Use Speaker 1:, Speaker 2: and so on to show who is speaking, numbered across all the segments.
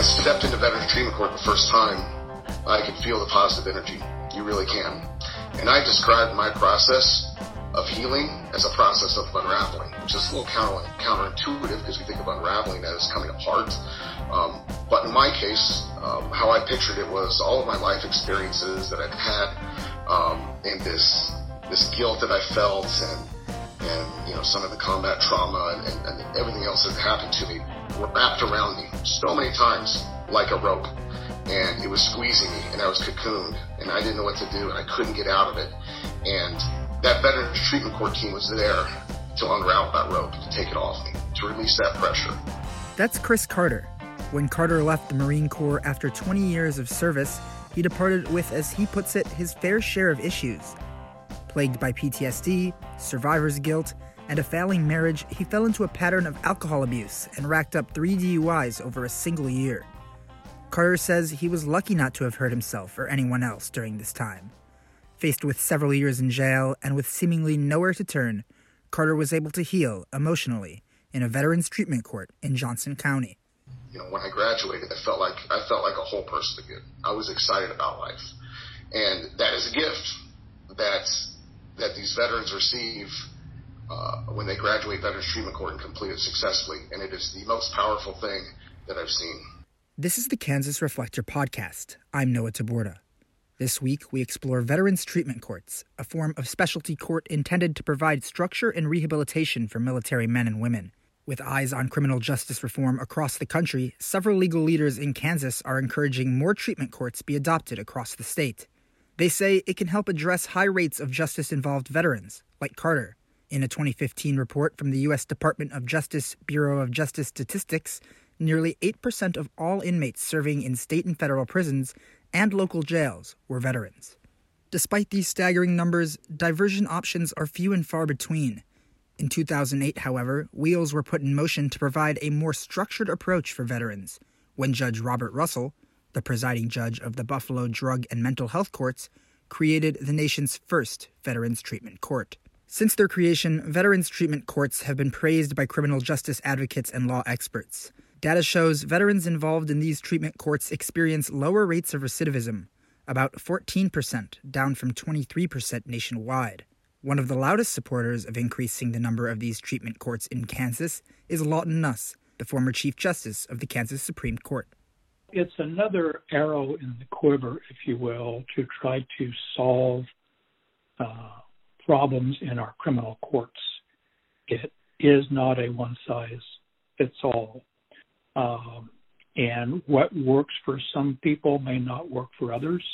Speaker 1: I stepped into Veterans Treatment Court the first time, I could feel the positive energy. You really can. And I described my process of healing as a process of unraveling, which is a little counter, counterintuitive because we think of unraveling as coming apart. Um, but in my case, um, how I pictured it was all of my life experiences that I've had, um, and this this guilt that I felt, and and you know some of the combat trauma and, and, and everything else that happened to me wrapped around me so many times like a rope and it was squeezing me and I was cocooned and I didn't know what to do and I couldn't get out of it. And that Veterans Treatment Court team was there to unravel that rope, to take it off me, to release that pressure.
Speaker 2: That's Chris Carter. When Carter left the Marine Corps after 20 years of service, he departed with, as he puts it, his fair share of issues. Plagued by PTSD, survivor's guilt, and a failing marriage, he fell into a pattern of alcohol abuse and racked up three DUIs over a single year. Carter says he was lucky not to have hurt himself or anyone else during this time. Faced with several years in jail and with seemingly nowhere to turn, Carter was able to heal emotionally in a veterans treatment court in Johnson County.
Speaker 1: You know, when I graduated, I felt like I felt like a whole person again. I was excited about life, and that is a gift that that these veterans receive uh, when they graduate veterans treatment court and complete it successfully. And it is the most powerful thing that I've seen.
Speaker 2: This is the Kansas Reflector podcast. I'm Noah Taborda. This week, we explore Veterans Treatment Courts, a form of specialty court intended to provide structure and rehabilitation for military men and women. With eyes on criminal justice reform across the country, several legal leaders in Kansas are encouraging more treatment courts be adopted across the state. They say it can help address high rates of justice involved veterans, like Carter. In a 2015 report from the U.S. Department of Justice Bureau of Justice Statistics, nearly 8% of all inmates serving in state and federal prisons and local jails were veterans. Despite these staggering numbers, diversion options are few and far between. In 2008, however, wheels were put in motion to provide a more structured approach for veterans when Judge Robert Russell, the presiding judge of the Buffalo Drug and Mental Health Courts, created the nation's first Veterans Treatment Court. Since their creation, Veterans Treatment Courts have been praised by criminal justice advocates and law experts. Data shows veterans involved in these treatment courts experience lower rates of recidivism, about 14%, down from 23% nationwide. One of the loudest supporters of increasing the number of these treatment courts in Kansas is Lawton Nuss, the former Chief Justice of the Kansas Supreme Court.
Speaker 3: It's another arrow in the quiver, if you will, to try to solve uh, problems in our criminal courts. It is not a one size fits all. Um, and what works for some people may not work for others.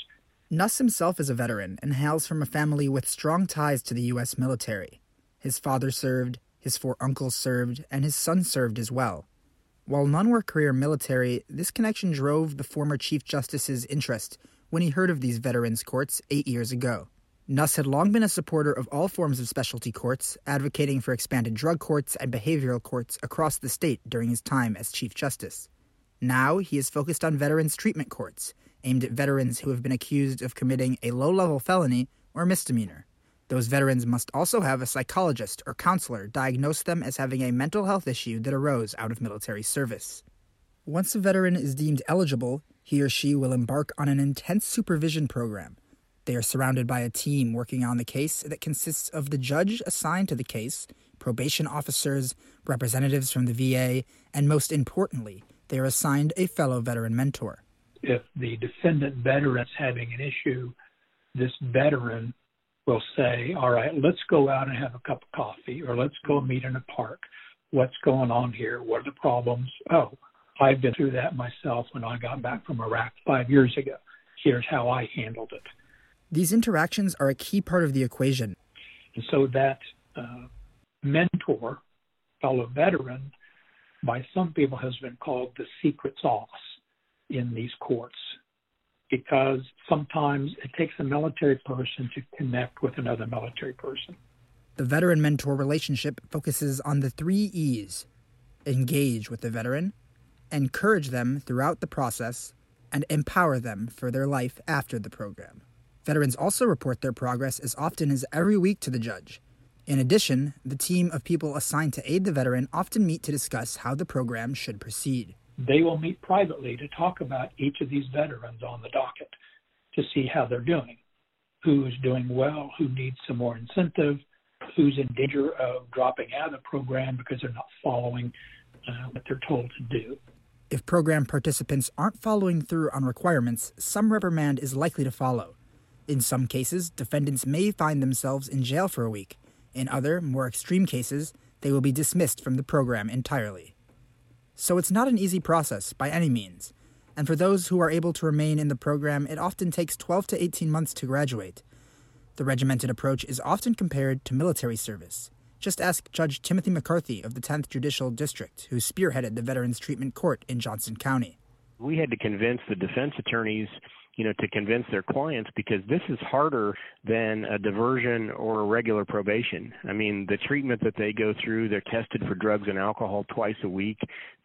Speaker 2: Nuss himself is a veteran and hails from a family with strong ties to the U.S. military. His father served, his four uncles served, and his son served as well. While none were career military, this connection drove the former Chief Justice's interest when he heard of these veterans' courts eight years ago. Nuss had long been a supporter of all forms of specialty courts, advocating for expanded drug courts and behavioral courts across the state during his time as Chief Justice. Now he is focused on veterans' treatment courts, aimed at veterans who have been accused of committing a low level felony or misdemeanor. Those veterans must also have a psychologist or counselor diagnose them as having a mental health issue that arose out of military service. Once a veteran is deemed eligible, he or she will embark on an intense supervision program they are surrounded by a team working on the case that consists of the judge assigned to the case, probation officers, representatives from the VA, and most importantly, they are assigned a fellow veteran mentor.
Speaker 3: If the defendant veteran is having an issue, this veteran will say, All right, let's go out and have a cup of coffee, or let's go meet in a park. What's going on here? What are the problems? Oh, I've been through that myself when I got back from Iraq five years ago. Here's how I handled it.
Speaker 2: These interactions are a key part of the equation.
Speaker 3: And so that uh, mentor, fellow veteran, by some people has been called the secret sauce in these courts because sometimes it takes a military person to connect with another military person.
Speaker 2: The veteran mentor relationship focuses on the three E's engage with the veteran, encourage them throughout the process, and empower them for their life after the program. Veterans also report their progress as often as every week to the judge. In addition, the team of people assigned to aid the veteran often meet to discuss how the program should proceed.
Speaker 3: they will meet privately to talk about each of these veterans on the docket to see how they're doing, who's doing well, who needs some more incentive, who's in danger of dropping out of the program because they're not following uh, what they're told to do.
Speaker 2: If program participants aren't following through on requirements, some reprimand is likely to follow. In some cases, defendants may find themselves in jail for a week. In other, more extreme cases, they will be dismissed from the program entirely. So it's not an easy process by any means, and for those who are able to remain in the program, it often takes 12 to 18 months to graduate. The regimented approach is often compared to military service. Just ask Judge Timothy McCarthy of the 10th Judicial District, who spearheaded the Veterans Treatment Court in Johnson County.
Speaker 4: We had to convince the defense attorneys you know, to convince their clients because this is harder than a diversion or a regular probation. I mean, the treatment that they go through, they're tested for drugs and alcohol twice a week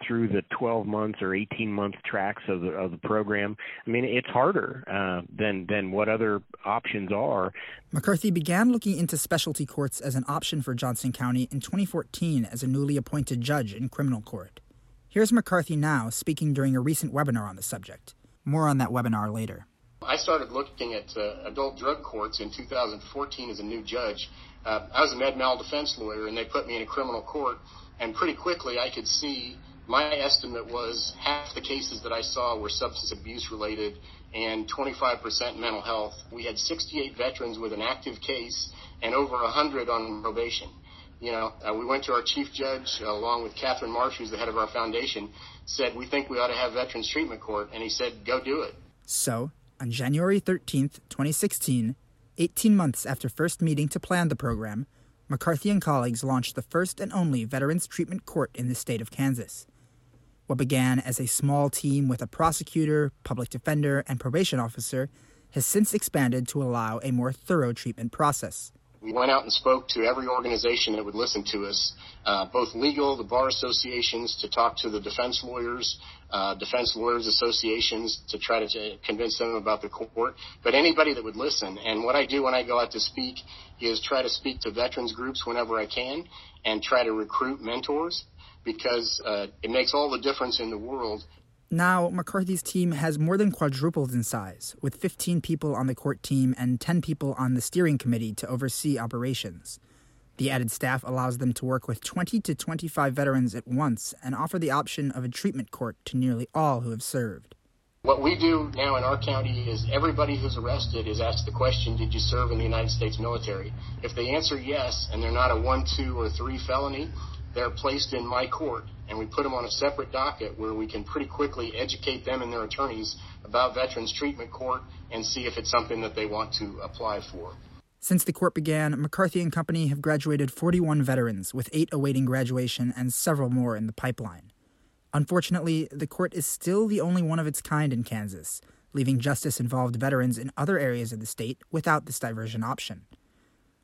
Speaker 4: through the 12 months or 18 month tracks of the of the program. I mean, it's harder uh, than than what other options are.
Speaker 2: McCarthy began looking into specialty courts as an option for Johnson County in 2014 as a newly appointed judge in criminal court. Here's McCarthy now speaking during a recent webinar on the subject. More on that webinar later.
Speaker 5: I started looking at uh, adult drug courts in 2014 as a new judge. Uh, I was a med mal defense lawyer, and they put me in a criminal court. And pretty quickly, I could see my estimate was half the cases that I saw were substance abuse related and 25% mental health. We had 68 veterans with an active case and over 100 on probation. You know, uh, we went to our chief judge uh, along with Catherine Marsh, who's the head of our foundation, said, we think we ought to have Veterans Treatment Court. And he said, go do it.
Speaker 2: So, on January 13th, 2016, 18 months after first meeting to plan the program, McCarthy and colleagues launched the first and only Veterans Treatment Court in the state of Kansas. What began as a small team with a prosecutor, public defender, and probation officer has since expanded to allow a more thorough treatment process.
Speaker 5: We went out and spoke to every organization that would listen to us, uh, both legal, the bar associations, to talk to the defense lawyers, uh, defense lawyers associations, to try to convince them about the court, but anybody that would listen. And what I do when I go out to speak is try to speak to veterans groups whenever I can and try to recruit mentors because uh, it makes all the difference in the world
Speaker 2: now, McCarthy's team has more than quadrupled in size, with 15 people on the court team and 10 people on the steering committee to oversee operations. The added staff allows them to work with 20 to 25 veterans at once and offer the option of a treatment court to nearly all who have served.
Speaker 5: What we do now in our county is everybody who's arrested is asked the question, Did you serve in the United States military? If they answer yes and they're not a 1, 2, or 3 felony, they're placed in my court and we put them on a separate docket where we can pretty quickly educate them and their attorneys about Veterans Treatment Court and see if it's something that they want to apply for.
Speaker 2: Since the court began, McCarthy and Company have graduated 41 veterans, with eight awaiting graduation and several more in the pipeline. Unfortunately, the court is still the only one of its kind in Kansas, leaving justice involved veterans in other areas of the state without this diversion option.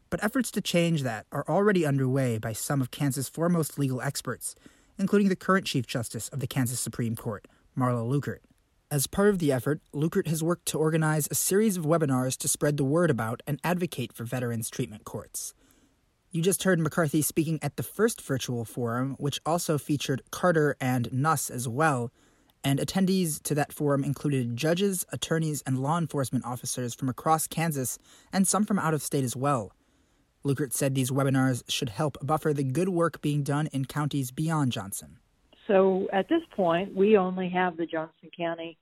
Speaker 2: But efforts to change that are already underway by some of Kansas' foremost legal experts, including the current Chief Justice of the Kansas Supreme Court, Marla Luckert. As part of the effort, Luckert has worked to organize a series of webinars to spread the word about and advocate for veterans treatment courts. You just heard McCarthy speaking at the first virtual forum, which also featured Carter and Nuss as well, and attendees to that forum included judges, attorneys, and law enforcement officers from across Kansas and some from out of state as well. Luckert said these webinars should help buffer the good work being done in counties beyond Johnson.
Speaker 6: So at this point, we only have the Johnson County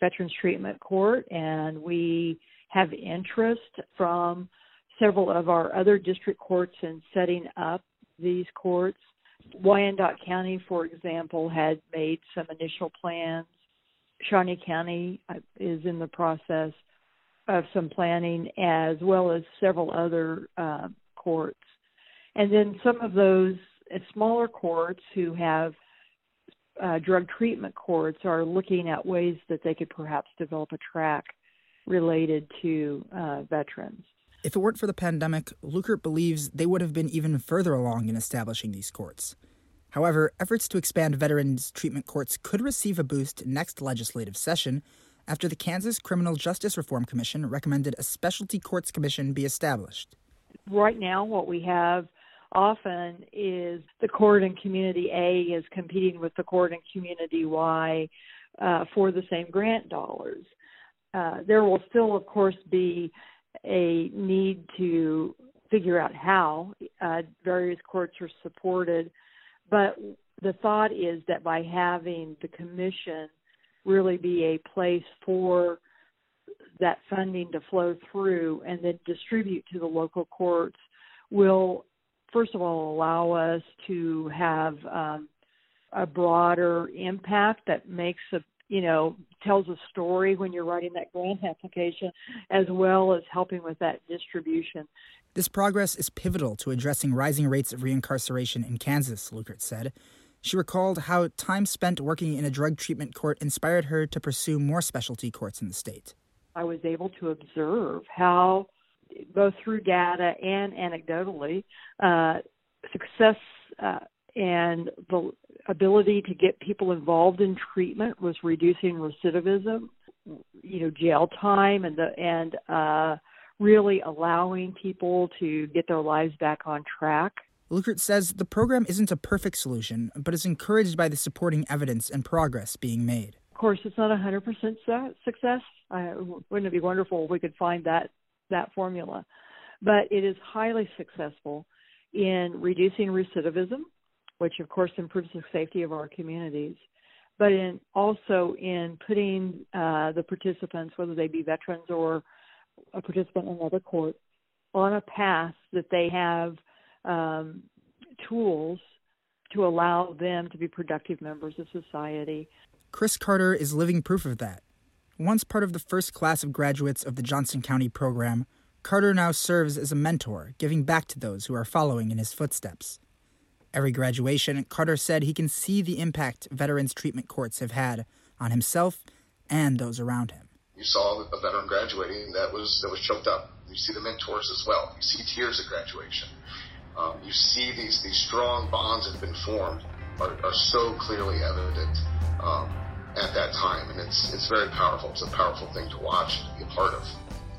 Speaker 6: Veterans Treatment Court, and we have interest from several of our other district courts in setting up these courts. Wyandotte County, for example, had made some initial plans. Shawnee County uh, is in the process of some planning, as well as several other uh, courts. And then some of those uh, smaller courts who have uh, drug treatment courts are looking at ways that they could perhaps develop a track related to uh, veterans.
Speaker 2: If it weren't for the pandemic, Luckert believes they would have been even further along in establishing these courts. However, efforts to expand veterans treatment courts could receive a boost next legislative session after the Kansas Criminal Justice Reform Commission recommended a specialty courts commission be established
Speaker 6: right now what we have often is the court in community A is competing with the court in community Y uh, for the same grant dollars. Uh, there will still, of course, be a need to figure out how uh, various courts are supported, but the thought is that by having the commission really be a place for that funding to flow through and then distribute to the local courts will first of all allow us to have um, a broader impact that makes a you know tells a story when you're writing that grant application as well as helping with that distribution.
Speaker 2: This progress is pivotal to addressing rising rates of reincarceration in kansas luckert said. She recalled how time spent working in a drug treatment court inspired her to pursue more specialty courts in the state
Speaker 6: i was able to observe how both through data and anecdotally, uh, success uh, and the ability to get people involved in treatment was reducing recidivism, you know, jail time, and the and uh, really allowing people to get their lives back on track.
Speaker 2: Luckert says the program isn't a perfect solution, but is encouraged by the supporting evidence and progress being made.
Speaker 6: Of course, it's not 100% success. Uh, wouldn't it be wonderful if we could find that that formula. But it is highly successful in reducing recidivism, which of course improves the safety of our communities, but in also in putting uh, the participants, whether they be veterans or a participant in another court, on a path that they have um, tools to allow them to be productive members of society.
Speaker 2: Chris Carter is living proof of that. Once part of the first class of graduates of the Johnson County program, Carter now serves as a mentor, giving back to those who are following in his footsteps. Every graduation, Carter said he can see the impact veterans treatment courts have had on himself and those around him.
Speaker 1: You saw a veteran graduating that was that was choked up. You see the mentors as well. You see tears at graduation. Um, you see these these strong bonds that have been formed are, are so clearly evident. Um, at that time, and it's it's very powerful. It's a powerful thing to watch, to be a part of.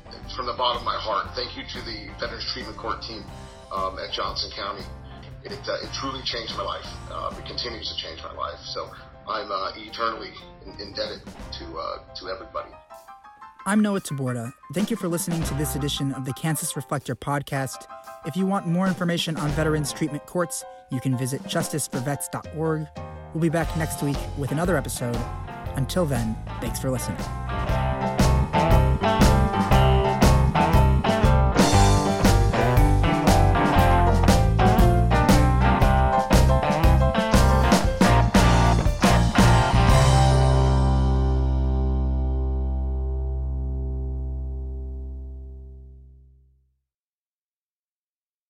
Speaker 1: And from the bottom of my heart, thank you to the Veterans Treatment Court team um, at Johnson County. It, uh, it truly changed my life. Uh, it continues to change my life. So I'm uh, eternally indebted to uh, to everybody.
Speaker 2: I'm Noah Taborda. Thank you for listening to this edition of the Kansas Reflector podcast. If you want more information on veterans treatment courts, you can visit justiceforvets.org. We'll be back next week with another episode. Until then, thanks for listening.